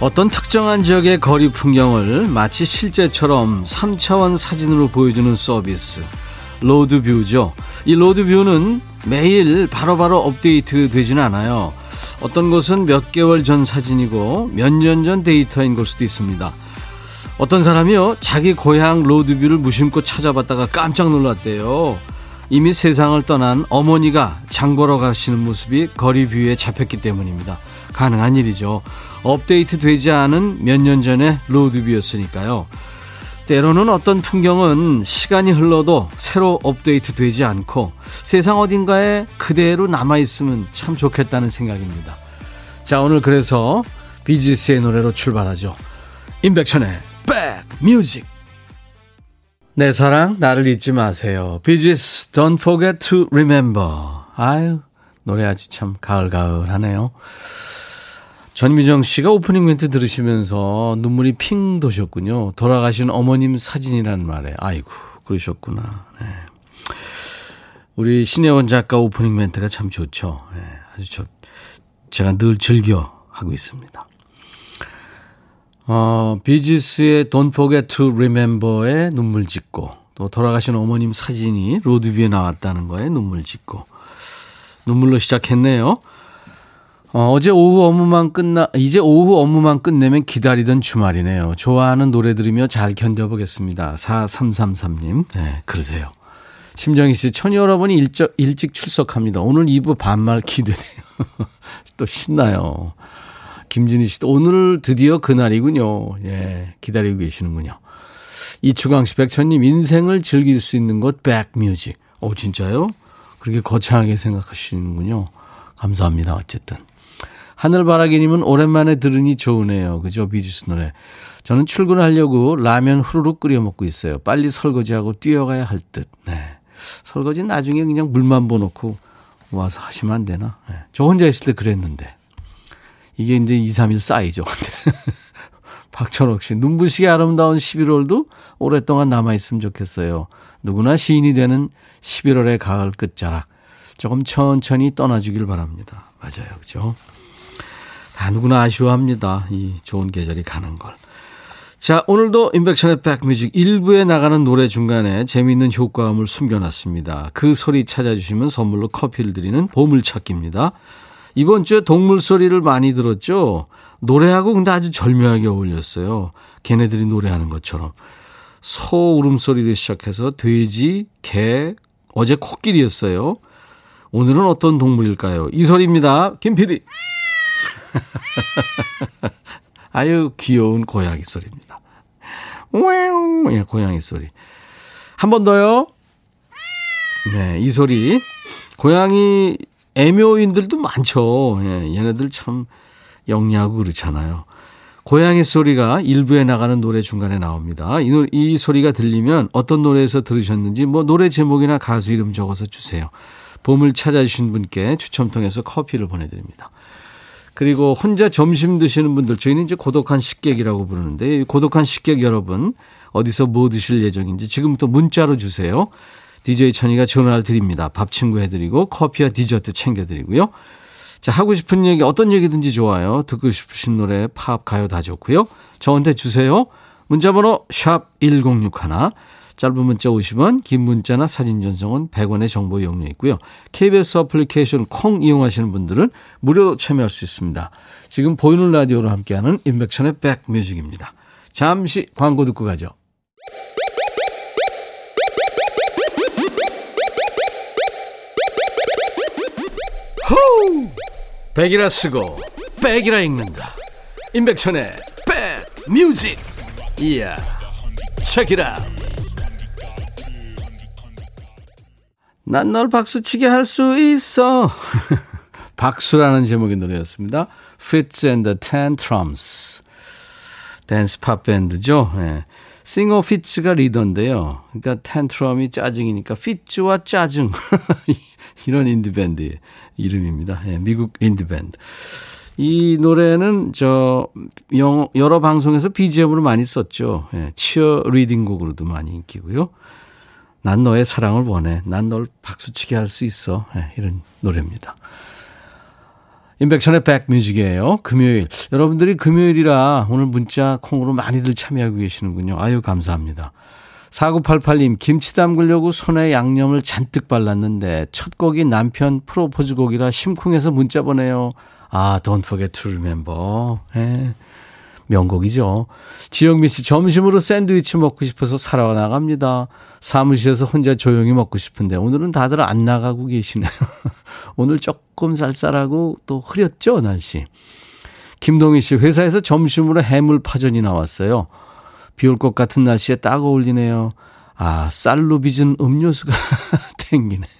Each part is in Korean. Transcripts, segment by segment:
어떤 특정한 지역의 거리 풍경을 마치 실제처럼 3차원 사진으로 보여주는 서비스 로드뷰죠. 이 로드뷰는 매일 바로바로 업데이트 되지는 않아요. 어떤 곳은 몇 개월 전 사진이고 몇 년 전 데이터인 걸 수도 있습니다. 어떤 사람이요 자기 고향 로드뷰를 무심코 찾아봤다가 깜짝 놀랐대요. 이미 세상을 떠난 어머니가 장 보러 가시는 모습이 거리 뷰에 잡혔기 때문입니다. 가능한 일이죠. 업데이트 되지 않은 몇 년 전의 로드뷰였으니까요. 때로는 어떤 풍경은 시간이 흘러도 새로 업데이트 되지 않고 세상 어딘가에 그대로 남아있으면 참 좋겠다는 생각입니다. 자, 오늘 그래서 비지스의 노래로 출발하죠. 임백천의 백 뮤직 내 사랑 나를 잊지 마세요. 비지스 Don't Forget to Remember 아유 노래 아주 참 가을가을하네요. 전미정 씨가 오프닝 멘트 들으시면서 눈물이 핑 도셨군요. 돌아가신 어머님 사진이란 말에. 아이고, 그러셨구나. 네. 우리 신혜원 작가 오프닝 멘트가 참 좋죠. 네, 아주 저, 제가 늘 즐겨 하고 있습니다. 어, 비지스의 Don't Forget to Remember에 눈물 짓고, 또 돌아가신 어머님 사진이 로드뷰에 나왔다는 거에 눈물 짓고, 눈물로 시작했네요. 어, 어제 오후 업무만 끝나, 이제 오후 업무만 끝내면 기다리던 주말이네요. 좋아하는 노래 들으며 잘 견뎌보겠습니다. 4333님. 네, 그러세요. 심정희 씨, 천이 여러분이 일적, 일찍 출석합니다. 오늘 2부 반말 기대돼요. 또 신나요. 김진희 씨도 오늘 드디어 그날이군요. 예, 기다리고 계시는군요. 이추강 씨, 백천님, 인생을 즐길 수 있는 곳, 백뮤직. 오, 진짜요? 그렇게 거창하게 생각하시는군요. 감사합니다. 어쨌든. 하늘바라기님은 오랜만에 들으니 좋으네요. 그죠? 비지스 노래. 저는 출근하려고 라면 후루룩 끓여 먹고 있어요. 빨리 설거지하고 뛰어가야 할 듯. 네. 설거지 나중에 그냥 물만 부어놓고 와서 하시면 안 되나? 네. 저 혼자 있을 때 그랬는데. 이게 이제 2, 3일 쌓이죠. 박철옥 씨, 눈부시게 아름다운 11월도 오랫동안 남아있으면 좋겠어요. 누구나 시인이 되는 11월의 가을 끝자락. 조금 천천히 떠나주길 바랍니다. 맞아요. 그죠? 다 누구나 아쉬워합니다. 이 좋은 계절이 가는 걸. 자, 오늘도 인백션의 백뮤직 1부에 나가는 노래 중간에 재미있는 효과음을 숨겨놨습니다. 그 소리 찾아주시면 선물로 커피를 드리는 보물찾기입니다. 이번 주에 동물 소리를 많이 들었죠? 노래하고 근데 아주 절묘하게 어울렸어요. 걔네들이 노래하는 것처럼. 소 울음소리를 시작해서 돼지, 개, 어제 코끼리였어요. 오늘은 어떤 동물일까요? 이 소리입니다. 김 PD. 아유, 귀여운 고양이 소리입니다. wow, 예, 고양이 소리. 한 번 더요. 네, 이 소리. 고양이 애묘인들도 많죠. 예, 얘네들 참 영리하고 그렇잖아요. 고양이 소리가 일부에 나가는 노래 중간에 나옵니다. 이, 이 소리가 들리면 어떤 노래에서 들으셨는지 뭐 노래 제목이나 가수 이름 적어서 주세요. 봄을 찾아주신 분께 추첨 통해서 커피를 보내드립니다. 그리고 혼자 점심 드시는 분들 저희는 이제 고독한 식객이라고 부르는데 고독한 식객 여러분 어디서 뭐 드실 예정인지 지금부터 문자로 주세요. DJ 천이가 전화를 드립니다. 밥 친구 해드리고 커피와 디저트 챙겨드리고요. 자 하고 싶은 얘기 어떤 얘기든지 좋아요. 듣고 싶으신 노래 팝 가요 다 좋고요. 저한테 주세요. 문자번호 샵 1061. 짧은 문자 50원, 긴 문자나 사진 전송은 100원의 정보 이용료 있고요. KBS 어플리케이션 콩 이용하시는 분들은 무료로 참여할 수 있습니다. 지금 보이는 라디오로 함께하는 인백션의 백뮤직입니다. 잠시 광고 듣고 가죠. 호우! 백이라 쓰고 백이라 읽는다. 인백천의 백 뮤직. 이야. 체키라. 난 널 박수치게 할 수 있어. 박수라는 제목의 노래였습니다. Fitz and the Tantrums. 댄스 팝 밴드죠. 예. 싱어 피츠가 리더인데요. 그러니까 tantrum이 짜증이니까 피츠와 짜증. 이런 인디밴드 이름입니다. 예, 미국 인디밴드. 이 노래는 저 여러 방송에서 BGM으로 많이 썼죠. 예, 치어 리딩 곡으로도 많이 인기고요. 난 너의 사랑을 원해. 난 널 박수치게 할 수 있어. 예, 이런 노래입니다. 인백천의 백뮤직이에요. 금요일. 여러분들이 금요일이라 오늘 문자 콩으로 많이들 참여하고 계시는군요. 아유, 감사합니다. 4988님, 김치 담그려고 손에 양념을 잔뜩 발랐는데 첫 곡이 남편 프로포즈 곡이라 심쿵해서 문자 보내요. 아, Don't Forget to Remember. 예. 명곡이죠. 지영미 씨, 점심으로 샌드위치 먹고 싶어서 사러 나갑니다. 사무실에서 혼자 조용히 먹고 싶은데 오늘은 다들 안 나가고 계시네요. 오늘 조금 쌀쌀하고 또 흐렸죠, 날씨. 김동희 씨, 회사에서 점심으로 해물 파전이 나왔어요. 비 올 것 같은 날씨에 딱 어울리네요. 아, 쌀로 빚은 음료수가 땡기네요.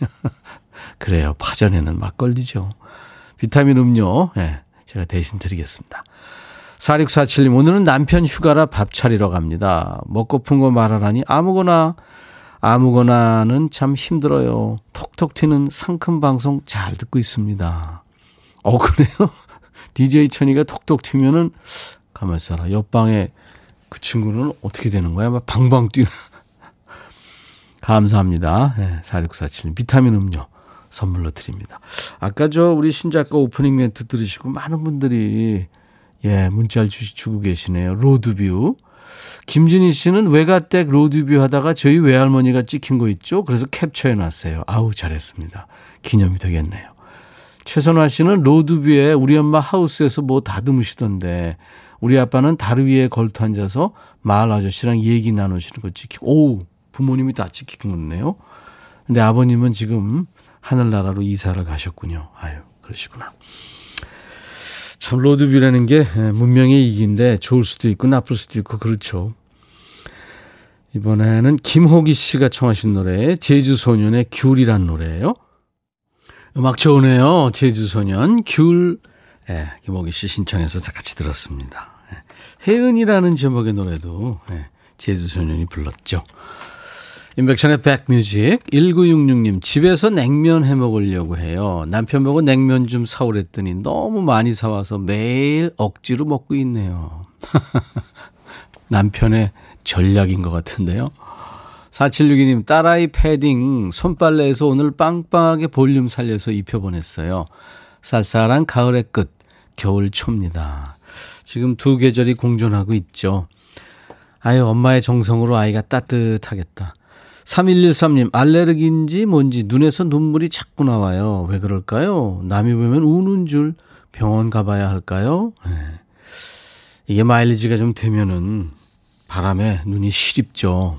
그래요. 파전에는 막걸리죠. 비타민 음료, 예, 네, 제가 대신 드리겠습니다. 4647님, 오늘은 남편 휴가라 밥 차리러 갑니다. 먹고픈 거 말하라니 아무거나, 아무거나는 참 힘들어요. 톡톡 튀는 상큼 방송 잘 듣고 있습니다. 어, 그래요? DJ 천이가 톡톡 튀면은, 가만 있어라. 옆방에 그 친구는 어떻게 되는 거야? 막 방방 뛰는. 감사합니다. 네, 4647님. 비타민 음료. 선물로 드립니다. 아까 저 우리 신작가 오프닝 멘트 들으시고 많은 분들이 예, 문자를 주, 주고 계시네요. 로드뷰. 김진희 씨는 외가댁 로드뷰 하다가 저희 외할머니가 찍힌 거 있죠? 그래서 캡처해 놨어요. 아우, 잘했습니다. 기념이 되겠네요. 최선화 씨는 로드뷰에 우리 엄마 하우스에서 뭐 다듬으시던데 우리 아빠는 다리 위에 걸터 앉아서 마을 아저씨랑 얘기 나누시는 거 찍히고 오 부모님이 다 찍힌 거네요. 근데 아버님은 지금 하늘나라로 이사를 가셨군요. 아유, 그러시구나. 참, 로드뷰라는 게 예, 문명의 이기인데 좋을 수도 있고 나쁠 수도 있고 그렇죠. 이번에는 김호기 씨가 청하신 노래, 제주 소년의 귤이란 노래예요. 음악 좋으네요. 제주 소년, 귤. 예, 김호기 씨 신청해서 같이 들었습니다. 예, 혜은이라는 제목의 노래도 예, 제주 소년이 불렀죠. 인백션의 백뮤직 1966님 집에서 냉면 해 먹으려고 해요. 남편 보고 냉면 좀 사오랬더니 너무 많이 사와서 매일 억지로 먹고 있네요. 남편의 전략인 것 같은데요. 4762님 딸아이 패딩 손빨래에서 오늘 빵빵하게 볼륨 살려서 입혀보냈어요. 쌀쌀한 가을의 끝 겨울 초입니다. 지금 두 계절이 공존하고 있죠. 아유 엄마의 정성으로 아이가 따뜻하겠다. 3113님, 알레르기인지 뭔지 눈에서 눈물이 자꾸 나와요. 왜 그럴까요? 남이 보면 우는 줄 병원 가봐야 할까요? 네. 이게 마일리지가 좀 되면은 바람에 눈이 시립죠.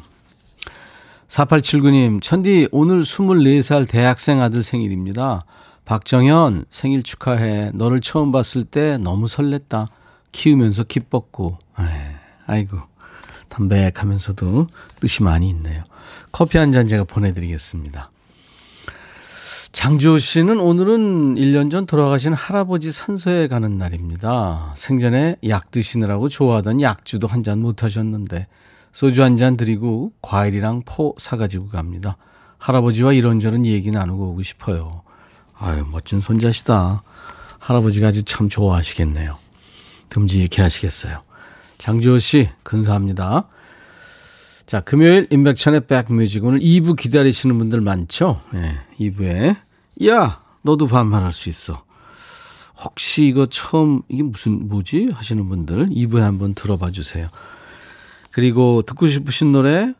4879님, 천디, 오늘 24살 대학생 아들 생일입니다. 박정현, 생일 축하해. 너를 처음 봤을 때 너무 설렜다. 키우면서 기뻤고. 에이, 아이고, 담백하면서도 뜻이 많이 있네요. 커피 한 잔 제가 보내드리겠습니다. 장주호 씨는 오늘은 1년 전 돌아가신 할아버지 산소에 가는 날입니다. 생전에 약 드시느라고 좋아하던 약주도 한 잔 못 하셨는데 소주 한 잔 드리고 과일이랑 포 사가지고 갑니다. 할아버지와 이런저런 얘기 나누고 오고 싶어요. 아유, 멋진 손자시다. 할아버지가 아주 참 좋아하시겠네요. 듬직히 하시겠어요. 장주호 씨, 근사합니다. 자, 금요일 인백천의 백뮤직. 오늘 2부 기다리시는 분들 많죠? 예, 2부에. 야, 너도 반말할 수 있어. 혹시 이거 처음, 이게 무슨, 뭐지? 하시는 분들 2부에 한번 들어봐 주세요. 그리고 듣고 싶으신 노래,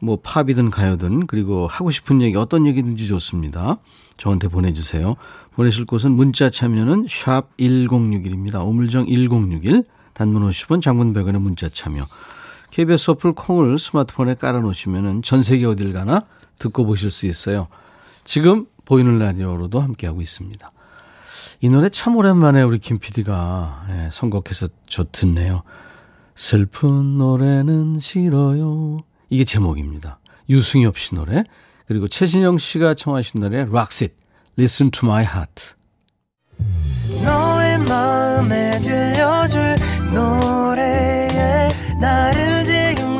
뭐 팝이든 가요든, 그리고 하고 싶은 얘기, 어떤 얘기든지 좋습니다. 저한테 보내주세요. 보내실 곳은 문자 참여는 샵 1061입니다. 오물정 1061. 단문 50원, 장문 100원의 문자 참여. KBS 어플 콩을 스마트폰에 깔아놓으시면 전 세계 어딜 가나 듣고 보실 수 있어요. 지금 보이는 라디오로도 함께하고 있습니다. 이 노래 참 오랜만에 우리 김 PD가 예, 선곡해서 저 듣네요. 슬픈 노래는 싫어요. 이게 제목입니다. 유승엽 씨 노래. 그리고 최신영 씨가 청하신 노래 락싯 Listen to my heart. 너의 마음에 들려줄 노래에 나를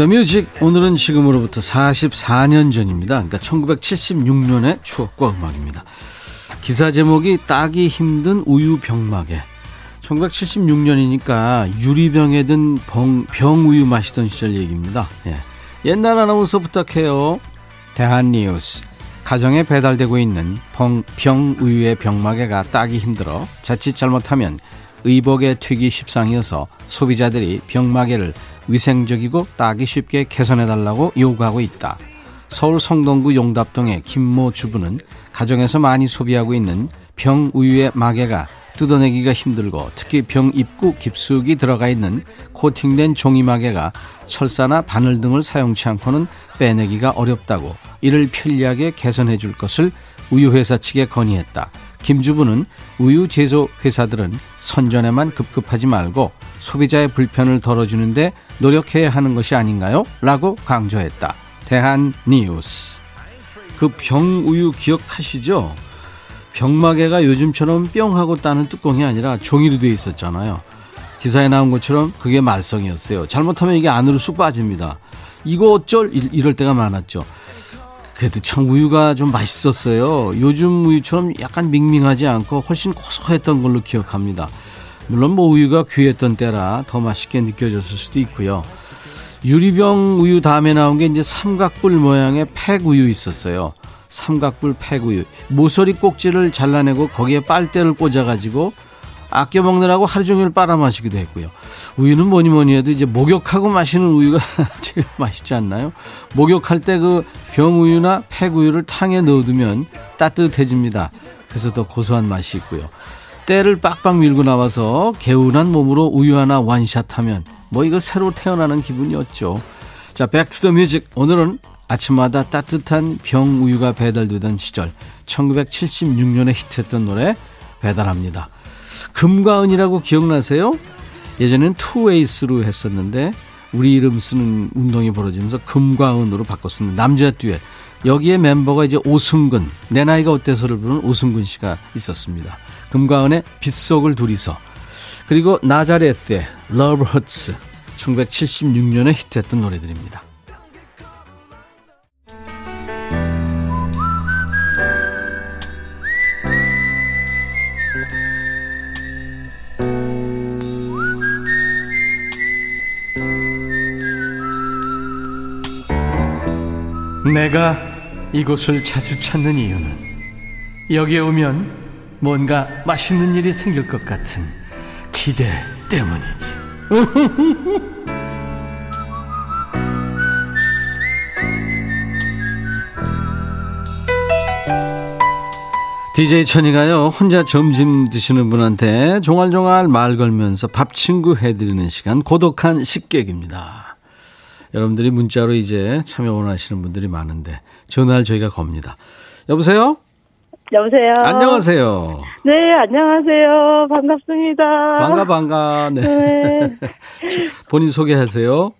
Music. 오늘은 지금으로부터 44년 전입니다. 그러니까 1976년의 추억과 음악입니다. 기사 제목이 따기 힘든 우유 병마개. 1976년이니까 유리병에 든 병, 병우유 마시던 시절 얘기입니다. 예. 옛날 아나운서 부탁해요. 대한뉴스. 가정에 배달되고 있는 병, 병우유의 병마개가 따기 힘들어 자칫 잘못하면 의복에 튀기 십상이어서 소비자들이 병마개를 위생적이고 따기 쉽게 개선해달라고 요구하고 있다. 서울 성동구 용답동의 김모 주부는 가정에서 많이 소비하고 있는 병 우유의 마개가 뜯어내기가 힘들고 특히 병 입구 깊숙이 들어가 있는 코팅된 종이 마개가 철사나 바늘 등을 사용치 않고는 빼내기가 어렵다고 이를 편리하게 개선해 줄 것을 우유회사 측에 건의했다. 김주부는 우유 제조 회사들은 선전에만 급급하지 말고 소비자의 불편을 덜어주는데 노력해야 하는 것이 아닌가요? 라고 강조했다. 대한 뉴스. 그 병우유 기억하시죠? 병마개가 요즘처럼 뿅 하고 따는 뚜껑이 아니라 종이로 되어 있었잖아요. 기사에 나온 것처럼 그게 말썽이었어요. 잘못하면 이게 안으로 쑥 빠집니다. 이거 어쩔 이- 이럴 때가 많았죠. 그래도 참 우유가 좀 맛있었어요. 요즘 우유처럼 약간 밍밍하지 않고 훨씬 고소했던 걸로 기억합니다. 물론 뭐 우유가 귀했던 때라 더 맛있게 느껴졌을 수도 있고요. 유리병 우유 다음에 나온 게 이제 삼각뿔 모양의 팩 우유 있었어요. 삼각뿔 팩 우유. 모서리 꼭지를 잘라내고 거기에 빨대를 꽂아가지고 아껴 먹느라고 하루 종일 빨아 마시기도 했고요. 우유는 뭐니 뭐니 해도 이제 목욕하고 마시는 우유가 제일 맛있지 않나요? 목욕할 때 그 병우유나 팩우유를 탕에 넣어두면 따뜻해집니다. 그래서 더 고소한 맛이 있고요. 때를 빡빡 밀고 나와서 개운한 몸으로 우유 하나 원샷하면 뭐 이거 새로 태어나는 기분이었죠. 자, Back to the Music. 오늘은 아침마다 따뜻한 병 우유가 배달되던 시절 1976년에 히트했던 노래 배달합니다. 금과 은이라고 기억나세요? 예전엔 투웨이스로 했었는데 우리 이름 쓰는 운동이 벌어지면서 금과 은으로 바꿨습니다. 남자 듀엣. 여기에 멤버가 이제 오승근, 내 나이가 어때서를 부르는 오승근 씨가 있었습니다. 금과 은의 빗속을 둘이서. 그리고 나자레트의 Love Hurts. 1976년에 히트했던 노래들입니다. 내가 이곳을 자주 찾는 이유는 여기에 오면 뭔가 맛있는 일이 생길 것 같은 기대 때문이지. DJ 천이가요, 혼자 점심 드시는 분한테 종알종알 말 걸면서 밥 친구 해드리는 시간, 고독한 식객입니다. 여러분들이 문자로 이제 참여 원하시는 분들이 많은데, 전화를 저희가 겁니다. 여보세요? 여보세요. 안녕하세요. 네, 안녕하세요. 반갑습니다. 반가, 반가. 네. 네. 본인 소개하세요.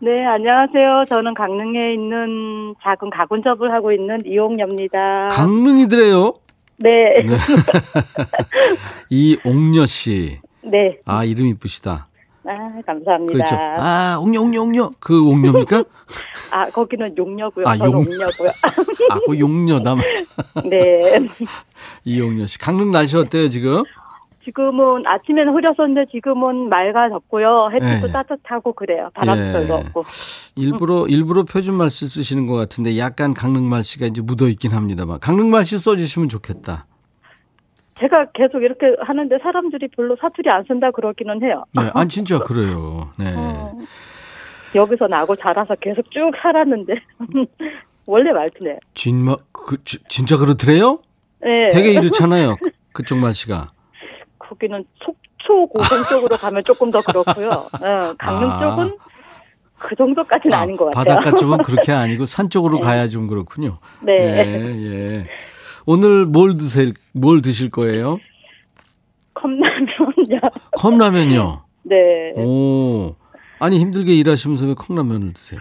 네, 안녕하세요. 저는 강릉에 있는 작은 가군점을 하고 있는 이용녀입니다. 강릉이더래요. 네. 네. 이옥녀 씨. 네. 아, 이름 이쁘시다. 아, 감사합니다. 그렇죠. 아, 옥녀, 옥녀, 옥녀. 그 옥녀입니까? 아, 거기는 용녀고요. 아, 용- 옥녀고요. 아, 그 용녀, 나 맞죠. 네. 이옥녀 씨. 강릉 날씨 어때요, 지금? 지금은 아침에는 흐렸었는데 지금은 맑아 졌고요. 햇빛도 네. 따뜻하고 그래요. 바람도 예. 별로 없고. 일부러 일부러 표준말씨 쓰시는 것 같은데 약간 강릉말씨가 이제 묻어 있긴 합니다만 강릉말씨 써주시면 좋겠다. 제가 계속 이렇게 하는데 사람들이 별로 사투리 안 쓴다 그러기는 해요. 네, 아니 진짜 그래요. 네. 어, 여기서 나고 자라서 계속 쭉 살았는데 원래 말투네. 진마 그 지- 진짜 그렇더래요? 네. 되게 이렇잖아요. 그- 그쪽 말씨가. 거기는 속초 고성 쪽으로 가면 조금 더 그렇고요. 어, 강릉 아. 쪽은 그 정도까지는 아, 닌것 같아요. 바닷가 쪽은 그렇게 아니고 산 쪽으로 네. 가야 좀 그렇군요. 네. 예, 예. 오늘 뭘 드실 뭘 드실 거예요? 컵라면요. 컵라면요. 네. 오. 아니 힘들게 일하시면서 왜 컵라면을 드세요?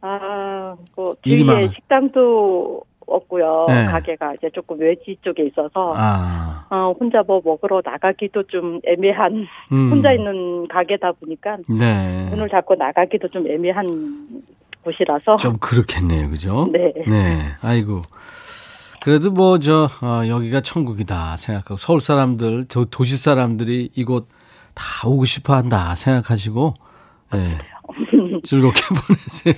아, 뭐 일이 주위에. 식당도 없고요. 네. 가게가 이제 조금 외지 쪽에 있어서 아. 어, 혼자 뭐 먹으러 나가기도 좀 애매한 음. 혼자 있는 가게다 보니까 네. 문을 닫고 나가기도 좀 애매한 곳이라서 좀 그렇겠네요. 그죠? 네. 네. 아이고. 그래도 뭐저 여기가 천국이다 생각하고 서울 사람들, 저 도시 사람들이 이곳 다 오고 싶어 한다 생각하시고 예. 즐겁게 보내세요.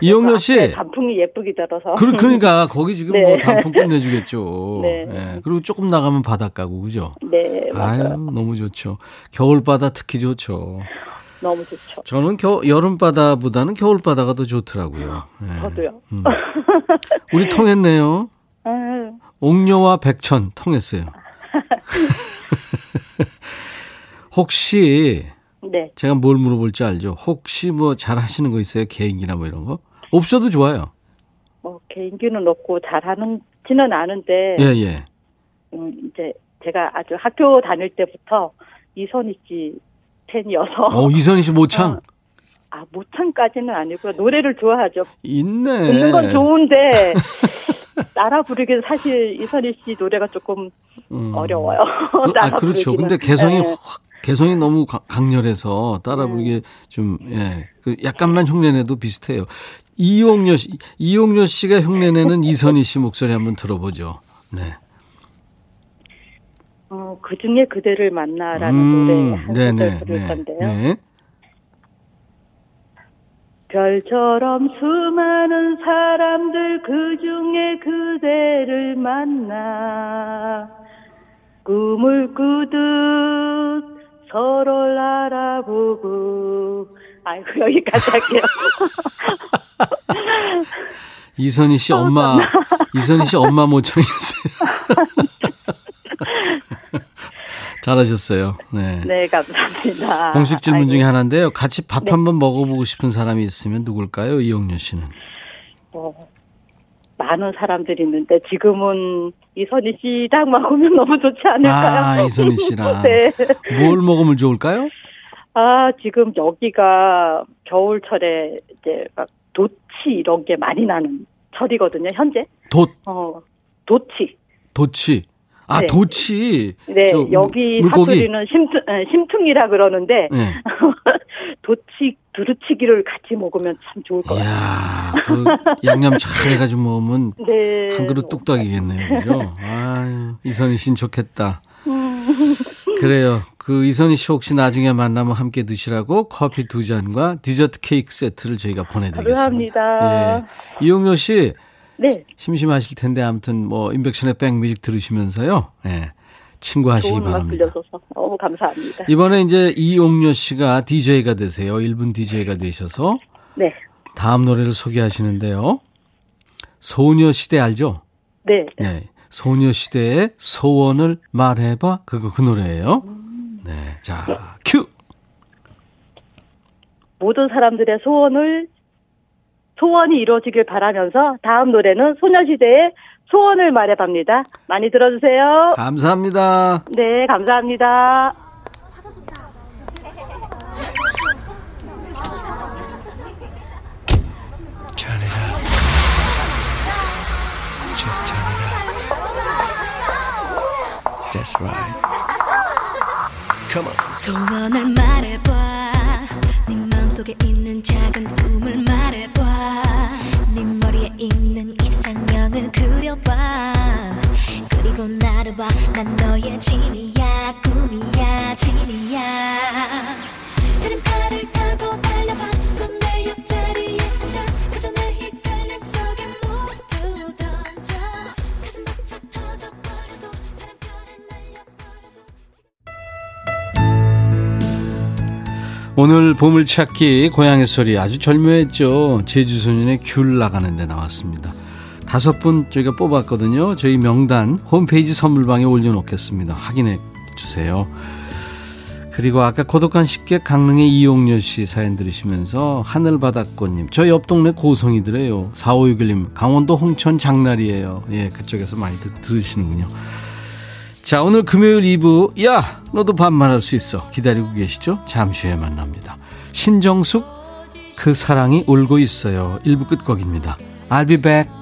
이용렬 씨. 단풍이 예쁘게 들어서 그, 그러니까 거기 지금 네. 뭐 단풍 끝내주겠죠. 네. 예. 그리고 조금 나가면 바닷가고 그죠? 네 맞아요. 아유 너무 좋죠. 겨울 바다 특히 좋죠. 너무 좋죠. 저는 겨, 여름 바다보다는 겨울 바다가 더 좋더라고요. 예. 저도요. 음. 우리 통했네요. 아유, 옥녀와 백천 통했어요. 혹시 네. 제가 뭘 물어볼지 알죠? 혹시 뭐 잘하시는 거 있어요? 개인기나 뭐 이런 거? 없어도 좋아요. 뭐 개인기는 없고 잘하는지는 아는데 예, 예. 음, 이제 제가 아주 학교 다닐 때부터 이선희 씨 팬이어서 어, 이선희 씨 모창. 아 모창까지는 아니고요 노래를 좋아하죠. 있네. 듣는 건 좋은데 따라 부르기는 사실 이선희 씨 노래가 조금 음. 어려워요. 그, 아, 그렇죠. 부르기는. 근데 개성이 네. 확, 개성이 너무 가- 강렬해서 따라 부르기 좀, 예. 그 약간만 흉내내도 비슷해요. 이용료 씨, 이용료 씨가 흉내내는 이선희 씨 목소리 한번 들어보죠. 네. 어, 그 중에 그대를 만나라는 음, 노래 한 소절. 부를 네. 건데요. 네. 별처럼 수많은 사람들 그 중에 그대를 만나 꿈을 꾸듯 서로를 알아보고 아이고 여기까지 할게요. 이선희 씨 엄마, 이선희 씨 엄마 모창이었어요. 잘하셨어요. 네. 네 감사합니다. 공식 질문 중에 하나인데요. 같이 밥 네. 한번 먹어보고 싶은 사람이 있으면 누굴까요? 이용료 씨는. 뭐, 많은 사람들이 있는데 지금은 이선희 씨랑 먹으면 너무 좋지 않을까요? 아, 이선희 씨랑. 네. 뭘 먹으면 좋을까요? 아, 지금 여기가 겨울철에 이제 막 도치 이런 게 많이 나는 철이거든요, 현재. 돛, 어, 도치. 도치. 아, 네. 도치. 네, 저 여기 물- 물고기. 사투리는 심퉁, 에, 심퉁이라 그러는데, 네. 도치, 두루치기를 같이 먹으면 참 좋을 것 같아요. 그 양념 잘 해가지고 먹으면 네. 한 그릇 뚝딱이겠네요. 그죠? 아유, 이선희 씨는 좋겠다. 음. 그래요. 그 이선희 씨 혹시 나중에 만나면 함께 드시라고 커피 두 잔과 디저트 케이크 세트를 저희가 보내드리겠습니다. 감사합니다. 예. 이용료 씨 네, 심심하실 텐데 아무튼 뭐 인백션의 백뮤직 들으시면서요. 예. 친구하시기 바랍니다. 들려줘서 너무 감사합니다. 이번에 이제 이용료 씨가 DJ가 되세요. 1분 DJ가 되셔서 네, 다음 노래를 소개하시는데요. 소녀시대 알죠? 네. 네. 소녀시대의 소원을 말해봐. 그거 그 노래예요. 네. 자, 큐! 모든 사람들의 소원을 소원이 이루어지길 바라면서 다음 노래는 소녀시대의 소원을 말해봅니다. 많이 들어주세요. 감사합니다. 네, 감사합니다. That's right. Come on. 소원을 말해봐 네 마음속에 있는 작은 진이야 꿈이야 진이야. 그림판을 타고 달려봐. 넌 내 옆자리에 앉아. 그저 내 헷갈림 속에 모두 던져. 가슴 벅차 터져버려도 다른 날려버려도 오늘 보물찾기 고향의 소리 아주 절묘했죠. 제주소년의 귤 나가는 데 나왔습니다. 다섯 분 저희가 뽑았거든요. 저희 명단 홈페이지 선물방에 올려놓겠습니다. 확인해 주세요. 그리고 아까 고독한 식객 강릉의 이용렬 씨 사연 들으시면서 하늘바닷꽃님 저옆 동네 고성이더래요. 4561님 강원도 홍천 장날이에요. 예 그쪽에서 많이 들, 들으시는군요. 자 오늘 금요일 2부 야 너도 반말할 수 있어. 기다리고 계시죠? 잠시 후에 만납니다. 신정숙 그 사랑이 울고 있어요. 1부 끝곡입니다. I'll be back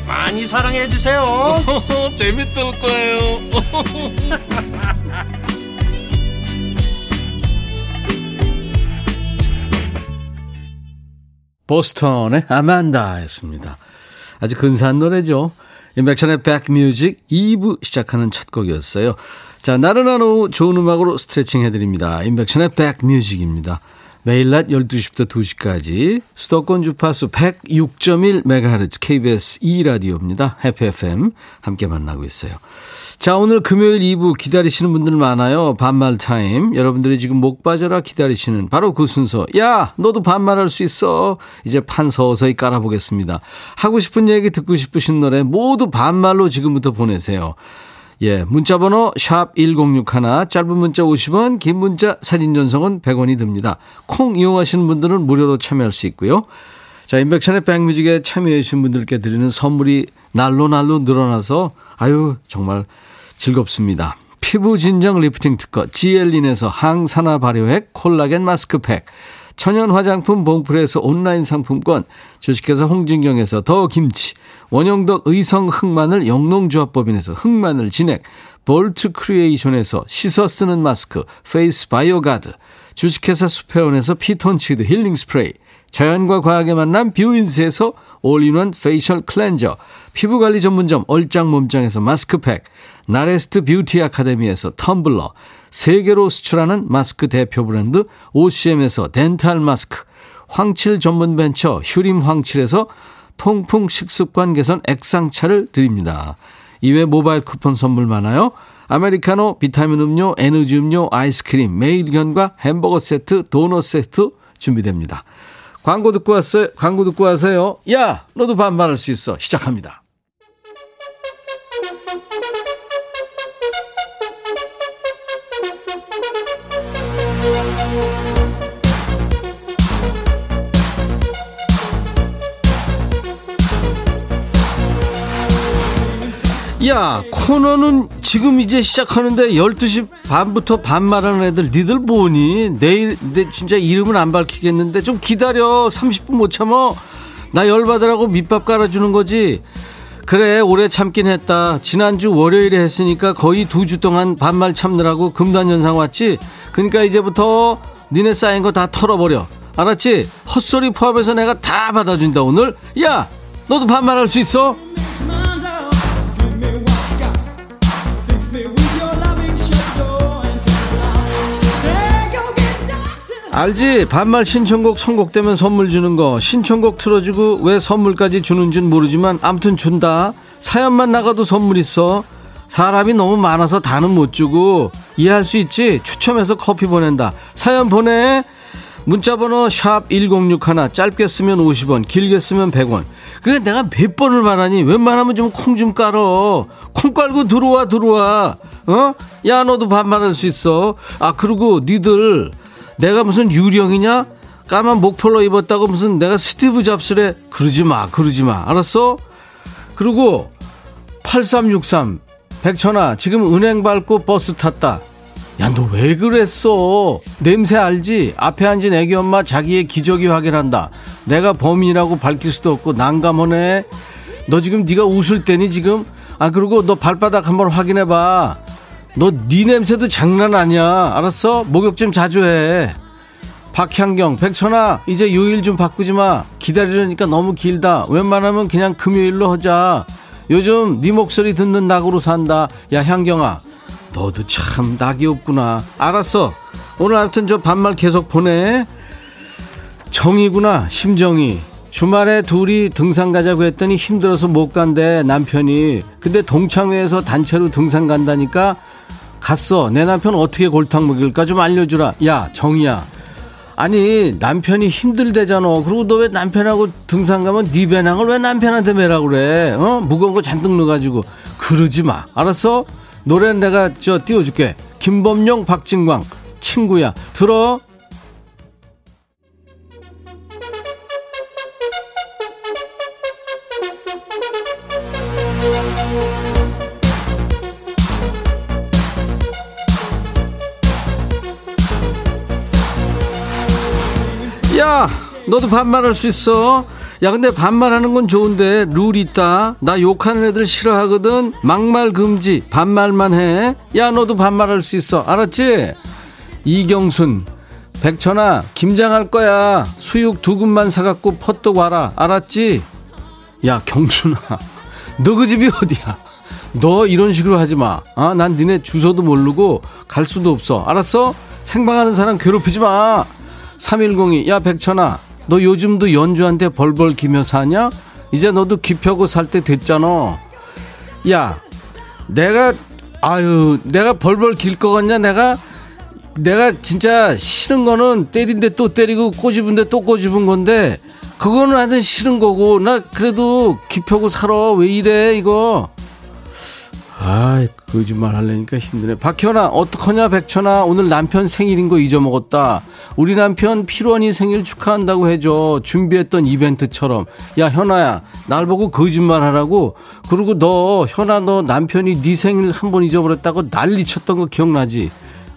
많이 사랑해 주세요 재밌을 거예요 보스턴의 아만다였습니다. 아주 근사한 노래죠. 인백천의 백뮤직 2부 시작하는 첫 곡이었어요. 자, 나른한 오후 좋은 음악으로 스트레칭 해드립니다. 인백천의 백뮤직입니다. 매일 낮 12시부터 2시까지 수도권 주파수 106.1MHz KBS 2라디오입니다. 해피 FM 함께 만나고 있어요. 자, 오늘 금요일 2부 기다리시는 분들 많아요. 반말 타임. 여러분들이 지금 목 빠져라 기다리시는 바로 그 순서. 야, 너도 반말할 수 있어. 이제 판 서서히 깔아보겠습니다. 하고 싶은 얘기 듣고 싶으신 노래 모두 반말로 지금부터 보내세요. 예, 문자 번호 샵 1061, 짧은 문자 50원, 긴 문자 사진 전송은 100원이 듭니다. 콩 이용하시는 분들은 무료로 참여할 수 있고요. 자, 인백션의 백뮤직에 참여해 주신 분들께 드리는 선물이 날로 날로 늘어나서 아유 정말 즐겁습니다. 피부 진정 리프팅 특허 지엘린에서 항산화 발효액 콜라겐 마스크팩 천연 화장품 봉프에서 온라인 상품권 주식회사 홍진경에서 더 김치 원형덕 의성 흑마늘 영농조합법인에서 흑마늘 진액 볼트 크리에이션에서 씻어 쓰는 마스크 페이스 바이오 가드 주식회사 수페온에서 피톤치드 힐링 스프레이 자연과 과학의 만남 뷰인스에서 올인원 페이셜 클렌저 피부관리 전문점 얼짱 몸짱에서 마스크팩 나레스트 뷰티 아카데미에서 텀블러 세계로 수출하는 마스크 대표 브랜드 OCM에서 덴탈 마스크 황칠 전문 벤처 휴림 황칠에서 통풍 식습관 개선 액상차를 드립니다. 이외 모바일 쿠폰 선물 많아요. 아메리카노, 비타민 음료, 에너지 음료, 아이스크림, 매일견과 햄버거 세트, 도넛 세트 준비됩니다. 광고 듣고 왔어요. 광고 듣고 와세요. 야, 너도 반말할 수 있어. 시작합니다. 야, 코너는 지금 이제 시작하는데 12시 반부터 반말하는 애들 니들 뭐니? 내일 내 진짜 이름은 안 밝히겠는데 좀 기다려. 30분 못 참어. 나 열받으라고 밑밥 깔아주는 거지. 그래 오래 참긴 했다. 지난주 월요일에 했으니까 거의 두 주 동안 반말 참느라고 금단 현상 왔지. 그러니까 이제부터 니네 쌓인 거 다 털어버려. 알았지? 헛소리 포함해서 내가 다 받아준다 오늘. 야, 너도 반말할 수 있어? 알지? 반말 신청곡 선곡되면 선물 주는 거. 신청곡 틀어주고 왜 선물까지 주는 줄 모르지만 아무튼 준다. 사연만 나가도 선물 있어. 사람이 너무 많아서 다는 못 주고 이해할 수 있지? 추첨해서 커피 보낸다. 사연 보내. 문자번호 샵 1061 짧게 쓰면 50원 길게 쓰면 100원 그게 내가 몇 번을 말하니 웬만하면 좀 콩좀 깔어 콩 깔고 들어와 들어와 어? 야 너도 반말할 수 있어 아 그리고 니들 내가 무슨 유령이냐? 까만 목폴로 입었다고 무슨 내가 스티브 잡스래 그러지 마 그러지 마. 알았어? 그리고 8363 백천아 지금 은행 밟고 버스 탔다. 야 너 왜 그랬어? 냄새 알지? 앞에 앉은 애기 엄마 자기의 기저귀 확인한다. 내가 범인이라고 밝힐 수도 없고 난감하네. 너 지금 네가 웃을 때니 지금? 아 그리고 너 발바닥 한번 확인해 봐 너 네 냄새도 장난 아니야. 알았어? 목욕 좀 자주 해. 박향경 백천아 이제 요일 좀 바꾸지 마. 기다리려니까 너무 길다. 웬만하면 그냥 금요일로 하자. 요즘 네 목소리 듣는 낙으로 산다. 야 향경아. 너도 참 낙이 없구나. 알았어. 오늘 하여튼 저 반말 계속 보내. 정이구나 심정이. 주말에 둘이 등산 가자고 했더니 힘들어서 못 간대 남편이. 근데 동창회에서 단체로 등산 간다니까 갔어. 내 남편 어떻게 골탕 먹일까 좀 알려주라. 야 정이야. 아니 남편이 힘들대잖아. 그리고 너 왜 남편하고 등산 가면 네 배낭을 왜 남편한테 매라고 그래? 어? 무거운 거 잔뜩 넣어가지고. 그러지 마. 알았어? 노래는 내가 저 띄워줄게. 김범용 박진광. 친구야. 들어 너도 반말할 수 있어 야 근데 반말하는 건 좋은데 룰 있다 나 욕하는 애들 싫어하거든 막말 금지 반말만 해 야 너도 반말할 수 있어 알았지 이경순 백천아 김장할 거야 수육 두 근만 사갖고 퍼뜩 와라 알았지 야 경순아 너 그 집이 어디야 너 이런 식으로 하지 마. 아, 난 니네 주소도 모르고 갈 수도 없어. 알았어? 생방하는 사람 괴롭히지 마. 3102, 야, 백천아. 너 요즘도 연주한테 벌벌 기며 사냐? 이제 너도 기펴고 살 때 됐잖아. 야, 내가, 아유, 내가 벌벌 길거 같냐? 내가, 내가 진짜 싫은 거는 때린데 또 때리고 꼬집은데 또 꼬집은 건데, 그거는 하여튼 싫은 거고, 나 그래도 기펴고 살아. 왜 이래, 이거. 아이 거짓말 하려니까 힘드네. 박현아 어떡하냐 백천아. 오늘 남편 생일인 거 잊어먹었다. 우리 남편 필원이 생일 축하한다고 해줘. 준비했던 이벤트처럼. 야 현아야 날 보고 거짓말 하라고? 그리고 너 현아 너 남편이 네 생일 한 번 잊어버렸다고 난리 쳤던 거 기억나지?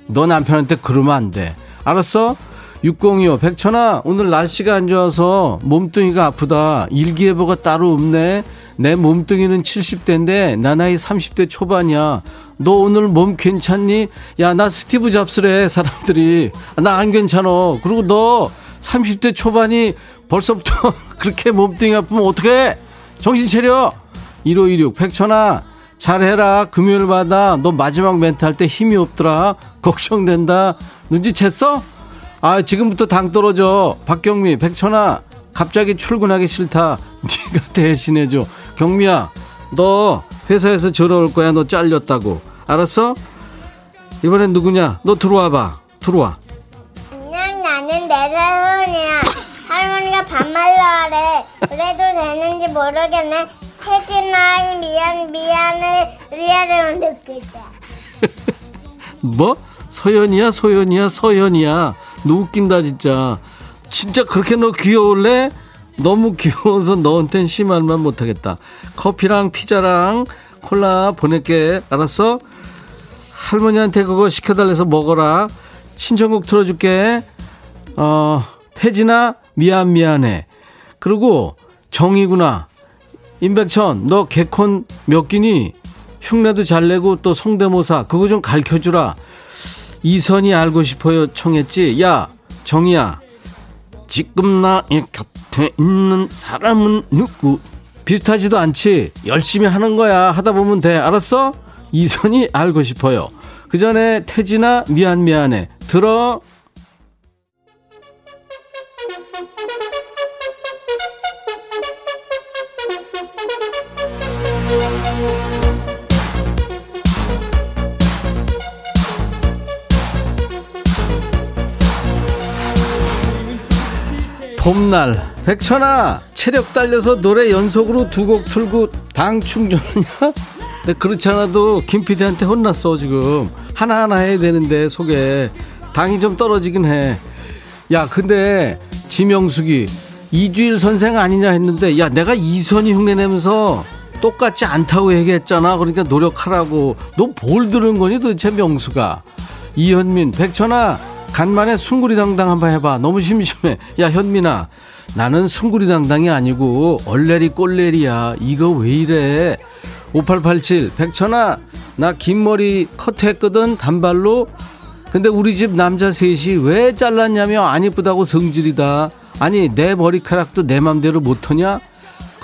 너 남편한테 그러면 안 돼. 알았어? 6025 백천아 오늘 날씨가 안 좋아서 몸뚱이가 아프다. 일기예보가 따로 없네 내 몸뚱이는 70대인데 나 나이 30대 초반이야. 너 오늘 몸 괜찮니? 야 나 스티브 잡스래 사람들이. 나 안 괜찮아. 그리고 너 30대 초반이 벌써부터 그렇게 몸뚱이 아프면 어떡해? 정신 차려. 1516 백천아 잘해라. 금요일 받아. 너 마지막 멘트 할 때 힘이 없더라. 걱정된다. 눈치챘어? 아 지금부터 당 떨어져. 박경미 백천아 갑자기 출근하기 싫다. 네가 대신해줘 경미야 너 회사에서 졸아올 거야. 너 잘렸다고. 알았어? 이번엔 누구냐? 너 들어와봐. 들어와. 안녕 나는 내사원이야. 할머니가 반말로 하래. 그래도 되는지 모르겠네. 혜진아 미안 미안해 리아를 때 뭐? 서연이야 소연이야 서연이야. 너 웃긴다 진짜. 진짜 그렇게 너 귀여울래? 너무 귀여워서 너한텐 심할 만 못하겠다. 커피랑 피자랑 콜라 보낼게. 알았어? 할머니한테 그거 시켜달래서 먹어라. 신청곡 틀어줄게. 어 태진아 미안 미안해. 그리고 정이구나. 임백천 너 개콘 몇 끼니? 흉내도 잘 내고 또 성대모사 그거 좀 가르쳐 주라. 이선이 알고 싶어요 청했지? 야 정이야. 지금 나의 곁 에 있는 사람은 누구? 비슷하지도 않지. 열심히 하는 거야. 하다 보면 돼. 알았어? 이선이 알고 싶어요. 그 전에 태진아 미안 미안해. 들어 봄날 백천아 체력 딸려서 노래 연속으로 두 곡 틀고 당 충전하냐? 근데 그렇지 않아도 김 PD한테 혼났어 지금. 하나하나 해야 되는데 속에 당이 좀 떨어지긴 해 야 근데 지명숙이 이주일 선생 아니냐 했는데 야 내가 이선희 흉내내면서 똑같지 않다고 얘기했잖아. 그러니까 노력하라고. 너 뭘 들은 거니 도대체 명수가 이현민 백천아 간만에 숭구리당당 한번 해봐. 너무 심심해. 야 현민아. 나는 숭구리당당이 아니고 얼레리 꼴레리야. 이거 왜 이래? 5887 백천아 나 긴 머리 컷했거든 단발로. 근데 우리 집 남자 셋이 왜 잘랐냐며 안 이쁘다고 성질이다. 아니 내 머리카락도 내 맘대로 못하냐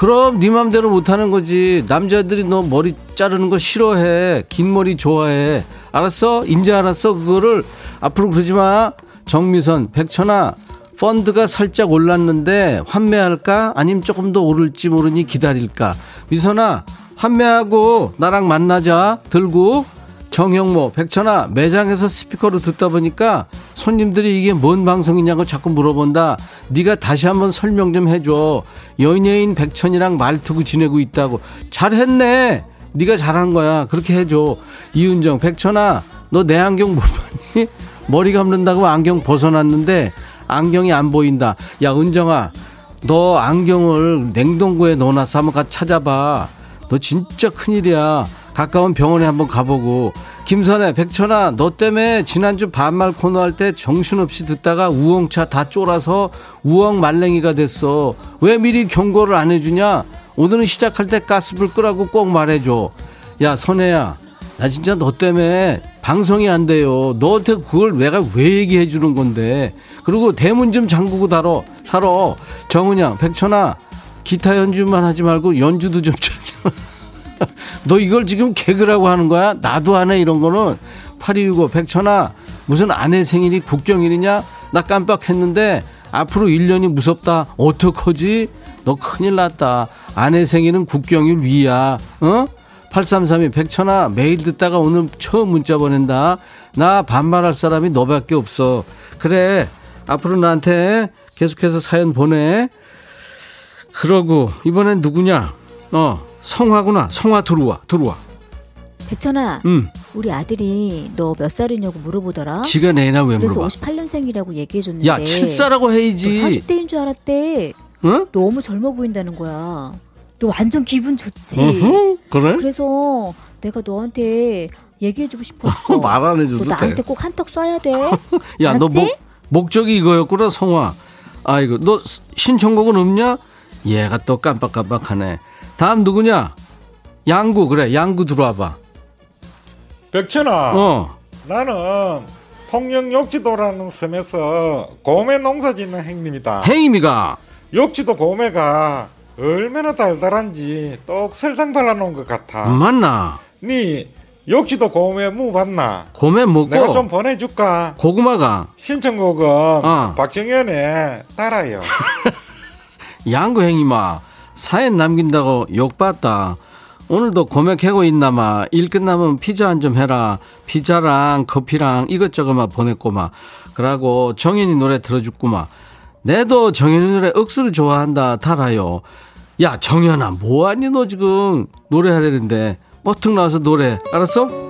그럼 네 맘대로 못하는 거지. 남자들이 너 머리 자르는 거 싫어해. 긴 머리 좋아해. 알았어? 인제 알았어? 그거를 앞으로 그러지 마. 정미선 백천아 펀드가 살짝 올랐는데 환매할까? 아니면 조금 더 오를지 모르니 기다릴까? 미선아 환매하고 나랑 만나자. 들고 정형모 백천아 매장에서 스피커로 듣다 보니까 손님들이 이게 뭔 방송이냐고 자꾸 물어본다. 네가 다시 한번 설명 좀 해줘. 연예인 백천이랑 말투고 지내고 있다고. 잘했네. 네가 잘한 거야. 그렇게 해줘. 이은정 백천아 너 내 안경 못 봤니? 머리 감는다고 안경 벗어났는데 안경이 안 보인다. 야 은정아 너 안경을 냉동고에 넣어놔서 한번 가 찾아봐 너 진짜 큰일이야. 가까운 병원에 한번 가보고. 김선혜 백천아 너 때문에 지난주 반말 코너 할 때 정신없이 듣다가 우엉차 다 쫄아서 우엉 말랭이가 됐어. 왜 미리 경고를 안 해주냐? 오늘은 시작할 때 가스불 끄라고 꼭 말해줘. 야 선혜야. 나 진짜 너 때문에 방송이 안 돼요. 너한테 그걸 내가 왜 얘기해 주는 건데? 그리고 대문 좀 잠그고 달어. 살아. 정은양 백천아 기타 연주만 하지 말고 연주도 좀 챙겨 너 이걸 지금 개그라고 하는 거야? 나도 안 해, 이런 거는. 8265, 백천아, 무슨 아내 생일이 국경일이냐? 나 깜빡했는데, 앞으로 1년이 무섭다. 어떡하지? 너 큰일 났다. 아내 생일은 국경일 위야. 어? 8332, 백천아, 매일 듣다가 오늘 처음 문자 보낸다. 나 반말할 사람이 너밖에 없어. 그래. 앞으로 나한테 계속해서 사연 보내. 그러고, 이번엔 누구냐? 어, 성화구나. 성화 들어와, 들어와. 백천아, 응. 우리 아들이 너 몇 살이냐고 물어보더라. 지가 내나 왜 그래서 물어봐? 58년생이라고 얘기해줬는데. 야, 7사라고 해야지. 40대인 줄 알았대. 응? 너무 젊어 보인다는 거야. 너 완전 기분 좋지. 어허, 그래? 그래서 내가 너한테 얘기해주고 싶었어. 말안너 해줘도 나한테 돼. 꼭 한턱 쏴야 돼. 야, 너 알았지? 목, 목적이 이거였구나, 성화. 아이고, 너 신청곡은 없냐? 얘가 또 깜빡깜빡하네. 다음 누구냐? 양구, 그래, 양구 들어와봐. 백천아, 어, 나는 통영 욕지도라는 섬에서 고메 농사 짓는 행님이다. 행임이가. 욕지도 고메가 얼마나 달달한지 똑 설탕 발라놓은 것 같아. 맞나? 니 욕지도 고메 무 봤나? 고메 먹고. 내가 좀 보내줄까? 고구마가. 신청곡은 어. 박정현의 따라요. 양구 행임아. 사연 남긴다고 욕봤다. 오늘도 고메 캐고 있나마. 일 끝나면 피자 한 점 해라. 피자랑 커피랑 이것저것만 보냈고마. 그러고 정현이 노래 들어줬구마. 내도 정현이 노래 억수로 좋아한다. 달아요. 야 정현아 뭐하니 너 지금 노래하려는데 버튼 나와서 노래 알았어?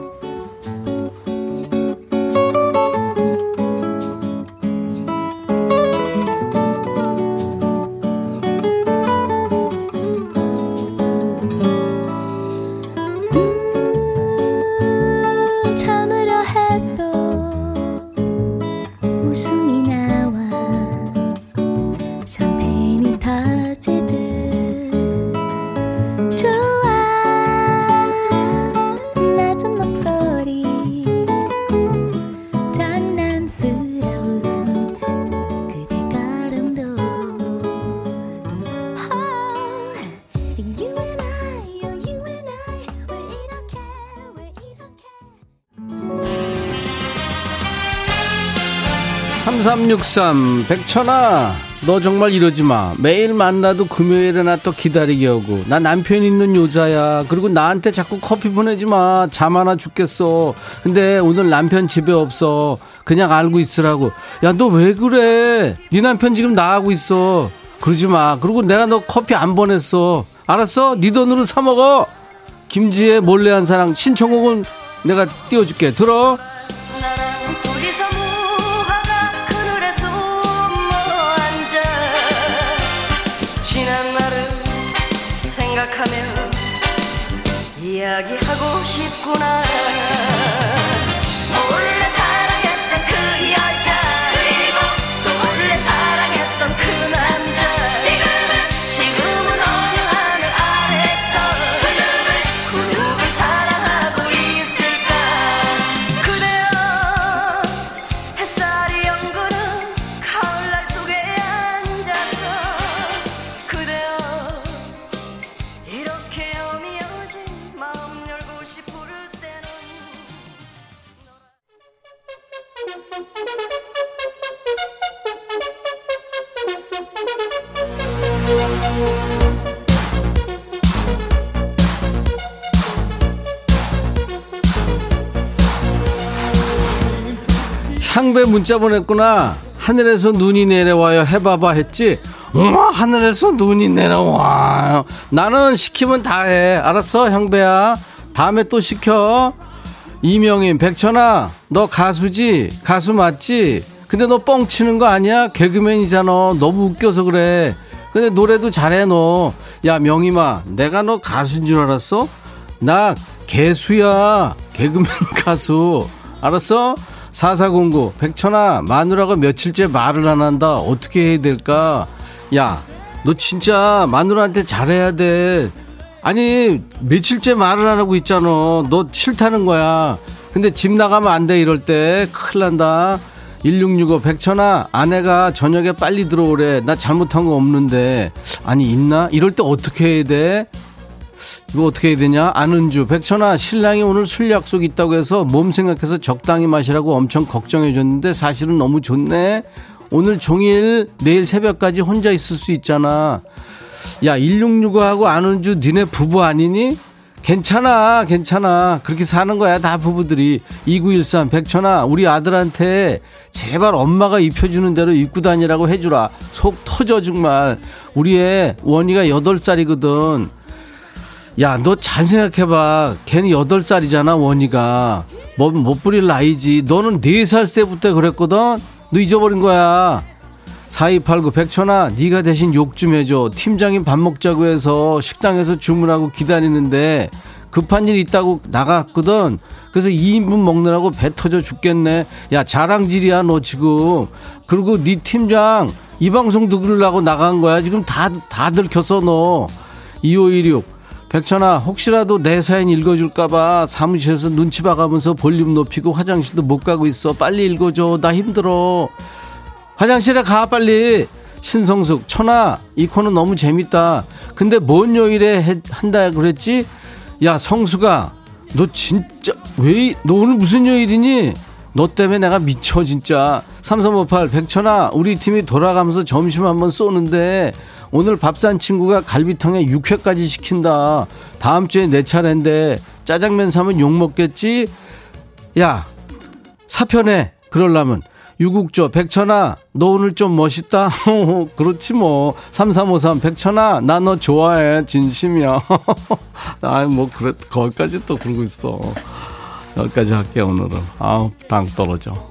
3363 백천아 너 정말 이러지 마. 매일 만나도 금요일에 나 또 기다리게 하고. 나 남편 있는 여자야. 그리고 나한테 자꾸 커피 보내지 마 잠 하나 죽겠어. 근데 오늘 남편 집에 없어. 그냥 알고 있으라고. 야 너 왜 그래? 네 남편 지금 나하고 있어. 그러지 마. 그리고 내가 너 커피 안 보냈어. 알았어? 네 돈으로 사 먹어. 김지혜 몰래 한 사랑. 신청곡은 내가 띄워줄게. 들어 이 문자 보냈구나. 하늘에서 눈이 내려와요. 해봐봐 했지. 우와, 하늘에서 눈이 내려와요. 나는 시키면 다 해. 알았어, 향배야. 다음에 또 시켜. 이명인, 백천아, 너 가수지? 가수 맞지? 근데 너 뻥 치는 거 아니야? 개그맨이잖아. 너무 웃겨서 그래. 근데 노래도 잘해, 너. 야, 명임아, 내가 너 가수인 줄 알았어? 나 개수야. 개그맨 가수. 알았어? 4409 백천아 마누라가 며칠째 말을 안 한다. 어떻게 해야 될까? 야 너 진짜 마누라한테 잘해야 돼. 아니 며칠째 말을 안 하고 있잖아. 너 싫다는 거야. 근데 집 나가면 안 돼 이럴 때. 큰일 난다. 1665 백천아 아내가 저녁에 빨리 들어오래. 나 잘못한 거 없는데. 아니 있나? 이럴 때 어떻게 해야 돼 이거 어떻게 해야 되냐? 아는주, 백천아, 신랑이 오늘 술 약속 있다고 해서 몸 생각해서 적당히 마시라고 엄청 걱정해 줬는데 사실은 너무 좋네? 오늘 종일 내일 새벽까지 혼자 있을 수 있잖아. 야, 1665하고 아는주 니네 부부 아니니? 괜찮아, 괜찮아. 그렇게 사는 거야, 다 부부들이. 2913, 백천아, 우리 아들한테 제발 엄마가 입혀주는 대로 입고 다니라고 해주라. 속 터져, 정말. 우리 애 원이가 8살이거든. 야, 너 잘 생각해봐. 걔는 8살이잖아, 원이가. 뭐, 못 부릴 나이지. 너는 4살 때부터 그랬거든? 너 잊어버린 거야. 4289 백천아, 네가 대신 욕 좀 해줘. 팀장이 밥 먹자고 해서 식당에서 주문하고 기다리는데 급한 일 있다고 나갔거든. 그래서 2인분 먹느라고 배 터져 죽겠네. 야, 자랑질이야, 너 지금. 그리고 네 팀장 이 방송 들으려고 나간 거야. 지금 다, 다 들켰어, 너. 2516 백천아 혹시라도 내 사연 읽어줄까봐 사무실에서 눈치 봐가면서 볼륨 높이고 화장실도 못 가고 있어. 빨리 읽어줘. 나 힘들어. 화장실에 가 빨리. 신성숙 천아 이 코너 너무 재밌다. 근데 뭔 요일에 해- 한다 그랬지? 야 성수가 너 진짜 왜 너 오늘 무슨 요일이니? 너 때문에 내가 미쳐 진짜. 3358 백천아 우리 팀이 돌아가면서 점심 한번 쏘는데 오늘 밥 산 친구가 갈비탕에 육회까지 시킨다. 다음 주에 내 차례인데 짜장면 사면 욕 먹겠지? 야 사편해. 그럴라면. 유국조 백천아 너 오늘 좀 멋있다. 그렇지 뭐. 3353 백천아 나 너 좋아해. 진심이야. 아뭐 그래 거기까지 또 그러고 있어. 여기까지 할게 오늘은. 아우 당 떨어져.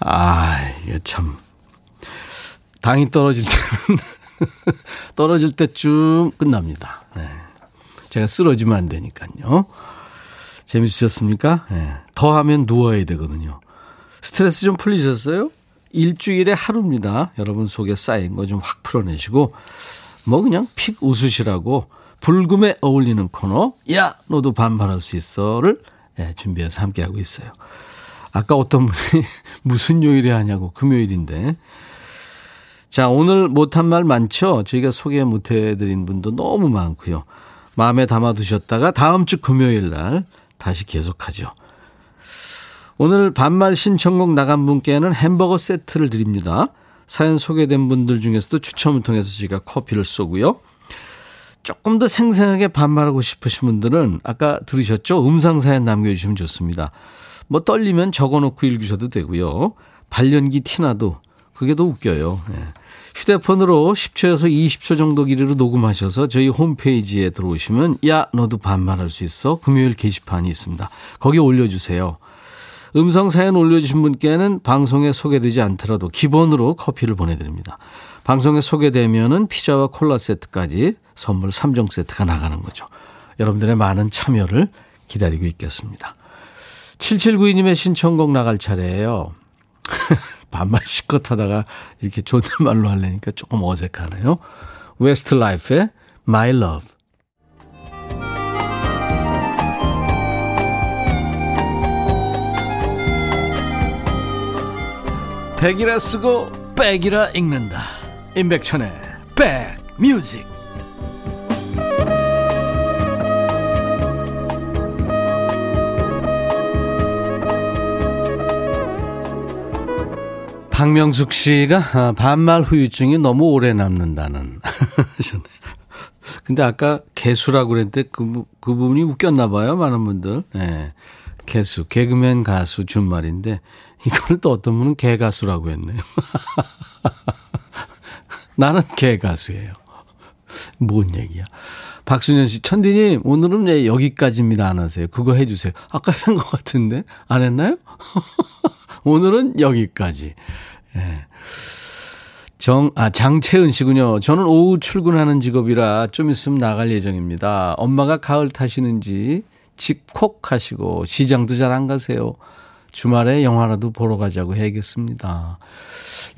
아 이게 참 당이 떨어질 때는 떨어질 때쯤 끝납니다 네. 제가 쓰러지면 안 되니까요 재밌으셨습니까? 네. 더 하면 누워야 되거든요. 스트레스 좀 풀리셨어요? 일주일에 하루입니다. 여러분 속에 쌓인 거 좀 확 풀어내시고, 뭐 그냥 픽 웃으시라고 불금에 어울리는 코너, 야, 너도 반발할 수 있어를 네, 준비해서 함께하고 있어요. 아까 어떤 분이 무슨 요일에 하냐고, 금요일인데. 자, 오늘 못한 말 많죠? 저희가 소개 못 해드린 분도 너무 많고요. 마음에 담아두셨다가 다음 주 금요일 날 다시 계속하죠. 오늘 반말 신청곡 나간 분께는 햄버거 세트를 드립니다. 사연 소개된 분들 중에서도 추첨을 통해서 저희가 커피를 쏘고요. 조금 더 생생하게 반말하고 싶으신 분들은 아까 들으셨죠? 음성 사연 남겨주시면 좋습니다. 뭐 떨리면 적어놓고 읽으셔도 되고요. 발연기 티나도 그게 더 웃겨요. 예. 휴대폰으로 10초에서 20초 정도 길이로 녹음하셔서 저희 홈페이지에 들어오시면 야 너도 반말할 수 있어 금요일 게시판이 있습니다. 거기 올려주세요. 음성 사연 올려주신 분께는 방송에 소개되지 않더라도 기본으로 커피를 보내드립니다. 방송에 소개되면은 피자와 콜라 세트까지 선물 3종 세트가 나가는 거죠. 여러분들의 많은 참여를 기다리고 있겠습니다. 7792님의 신청곡 나갈 차례예요. 반말 시컷 하다가 이렇게 존댓말로 하려니까 조금 어색하네요. 웨스트 라이프의 My Love. 백이라 쓰고 백이라 읽는다. 임백천의 백뮤직. 박명숙 씨가 아, 반말 후유증이 너무 오래 남는다는. 근데 아까 개수라고 그랬는데 그, 부- 그 부분이 웃겼나 봐요. 많은 분들. 예. 개수, 개그맨 가수 준말인데 이걸 또 어떤 분은 개가수라고 했네요. 나는 개가수예요. 뭔 얘기야. 박순현 씨, 천디님, 오늘은 예, 여기까지입니다. 안 하세요. 그거 해주세요. 아까 한 것 같은데? 안 했나요? 오늘은 여기까지. 예. 정, 아, 장채은 씨군요. 저는 오후 출근하는 직업이라 좀 있으면 나갈 예정입니다. 엄마가 가을 타시는지 집콕 하시고 시장도 잘 안 가세요. 주말에 영화라도 보러 가자고 해야겠습니다.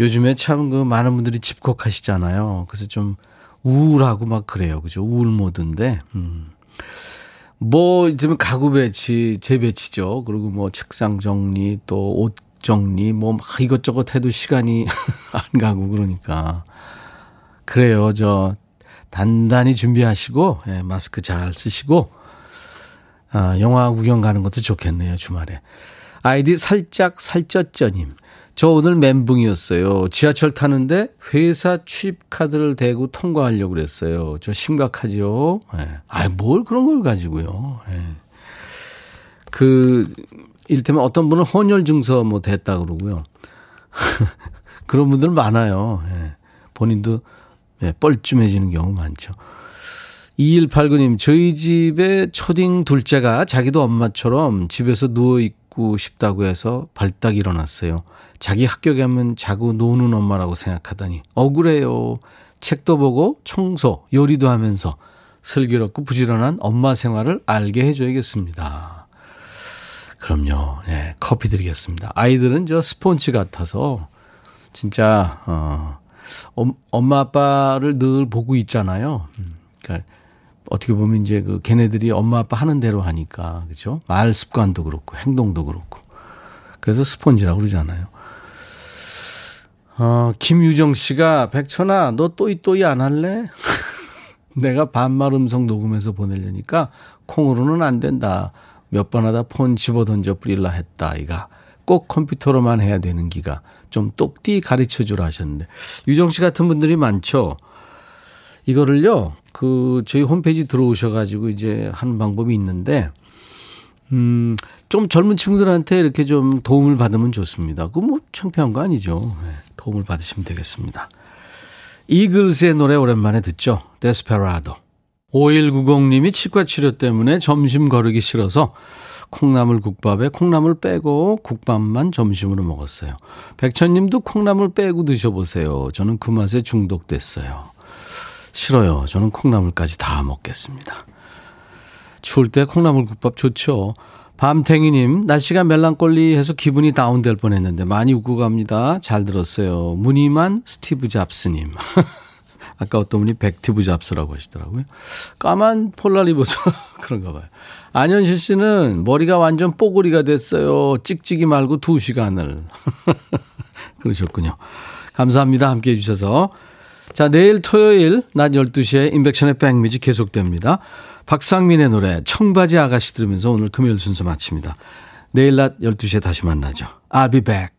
요즘에 참 그 많은 분들이 집콕 하시잖아요. 그래서 좀 우울하고 막 그래요. 그죠? 우울 모드인데, 음. 뭐, 이제는 가구 배치, 재배치죠. 그리고 뭐 책상 정리, 또 옷 정리, 뭐 막 이것저것 해도 시간이 안 가고 그러니까. 그래요. 저, 단단히 준비하시고, 예, 마스크 잘 쓰시고, 아, 영화 구경 가는 것도 좋겠네요, 주말에. 아이디 살짝 살쪘쩌님. 저 오늘 멘붕이었어요. 지하철 타는데 회사 취입 카드를 대고 통과하려고 그랬어요. 저 심각하죠? 예. 아, 뭘 그런 걸 가지고요. 예. 그, 이를테면 어떤 분은 혼혈 증서 뭐 됐다 그러고요. 그런 분들 많아요. 예. 본인도 예, 뻘쭘해지는 경우 많죠. 2189님, 저희 집에 초딩 둘째가 자기도 엄마처럼 집에서 누워있고 싶다고 해서 발딱 일어났어요. 자기 학교 가면 자고 노는 엄마라고 생각하다니 억울해요. 책도 보고 청소, 요리도 하면서 슬기롭고 부지런한 엄마 생활을 알게 해줘야겠습니다. 그럼요. 예, 커피 드리겠습니다. 아이들은 저 스폰지 같아서 진짜 어, 엄- 엄마 아빠를 늘 보고 있잖아요. 음, 그러니까 어떻게 보면 이제 그 걔네들이 엄마 아빠 하는 대로 하니까 그죠? 말 습관도 그렇고 행동도 그렇고 그래서 스폰지라고 그러잖아요. 어, 김유정 씨가 백천아 너 또이 또이 안 할래? 내가 반말 음성 녹음해서 보내려니까 콩으로는 안 된다. 몇 번 하다 폰 집어 던져 뿌릴라 했다 아이가. 꼭 컴퓨터로만 해야 되는 기가 좀 똑띠 가르쳐 주라 하셨는데 유정 씨 같은 분들이 많죠. 이거를요, 그, 저희 홈페이지 들어오셔가지고 이제 하는 방법이 있는데, 음, 좀 젊은 친구들한테 이렇게 좀 도움을 받으면 좋습니다. 그거 뭐 창피한 거 아니죠. 네, 도움을 받으시면 되겠습니다. 이글스의 노래 오랜만에 듣죠. 데스페라도. 5190님이 치과 치료 때문에 점심 거르기 싫어서 콩나물 국밥에 콩나물 빼고 국밥만 점심으로 먹었어요. 백천님도 콩나물 빼고 드셔보세요. 저는 그 맛에 중독됐어요. 싫어요. 저는 콩나물까지 다 먹겠습니다. 추울 때 콩나물 국밥 좋죠. 밤탱이님, 날씨가 멜랑꼴리해서 기분이 다운될 뻔했는데 많이 웃고 갑니다. 잘 들었어요. 무늬만 스티브 잡스님. 아까 어떤 분이 백티브 잡스라고 하시더라고요. 까만 폴라 입어서 그런가 봐요. 안현실 씨는 머리가 완전 뽀글이가 됐어요. 찍찍이 말고 두 시간을. 그러셨군요. 감사합니다. 함께 해주셔서. 자, 내일 토요일 낮 12시에 인백션의 백뮤직 계속됩니다. 박상민의 노래 청바지 아가씨 들으면서 오늘 금요일 순서 마칩니다. 내일 낮 12시에 다시 만나죠. I'll be back.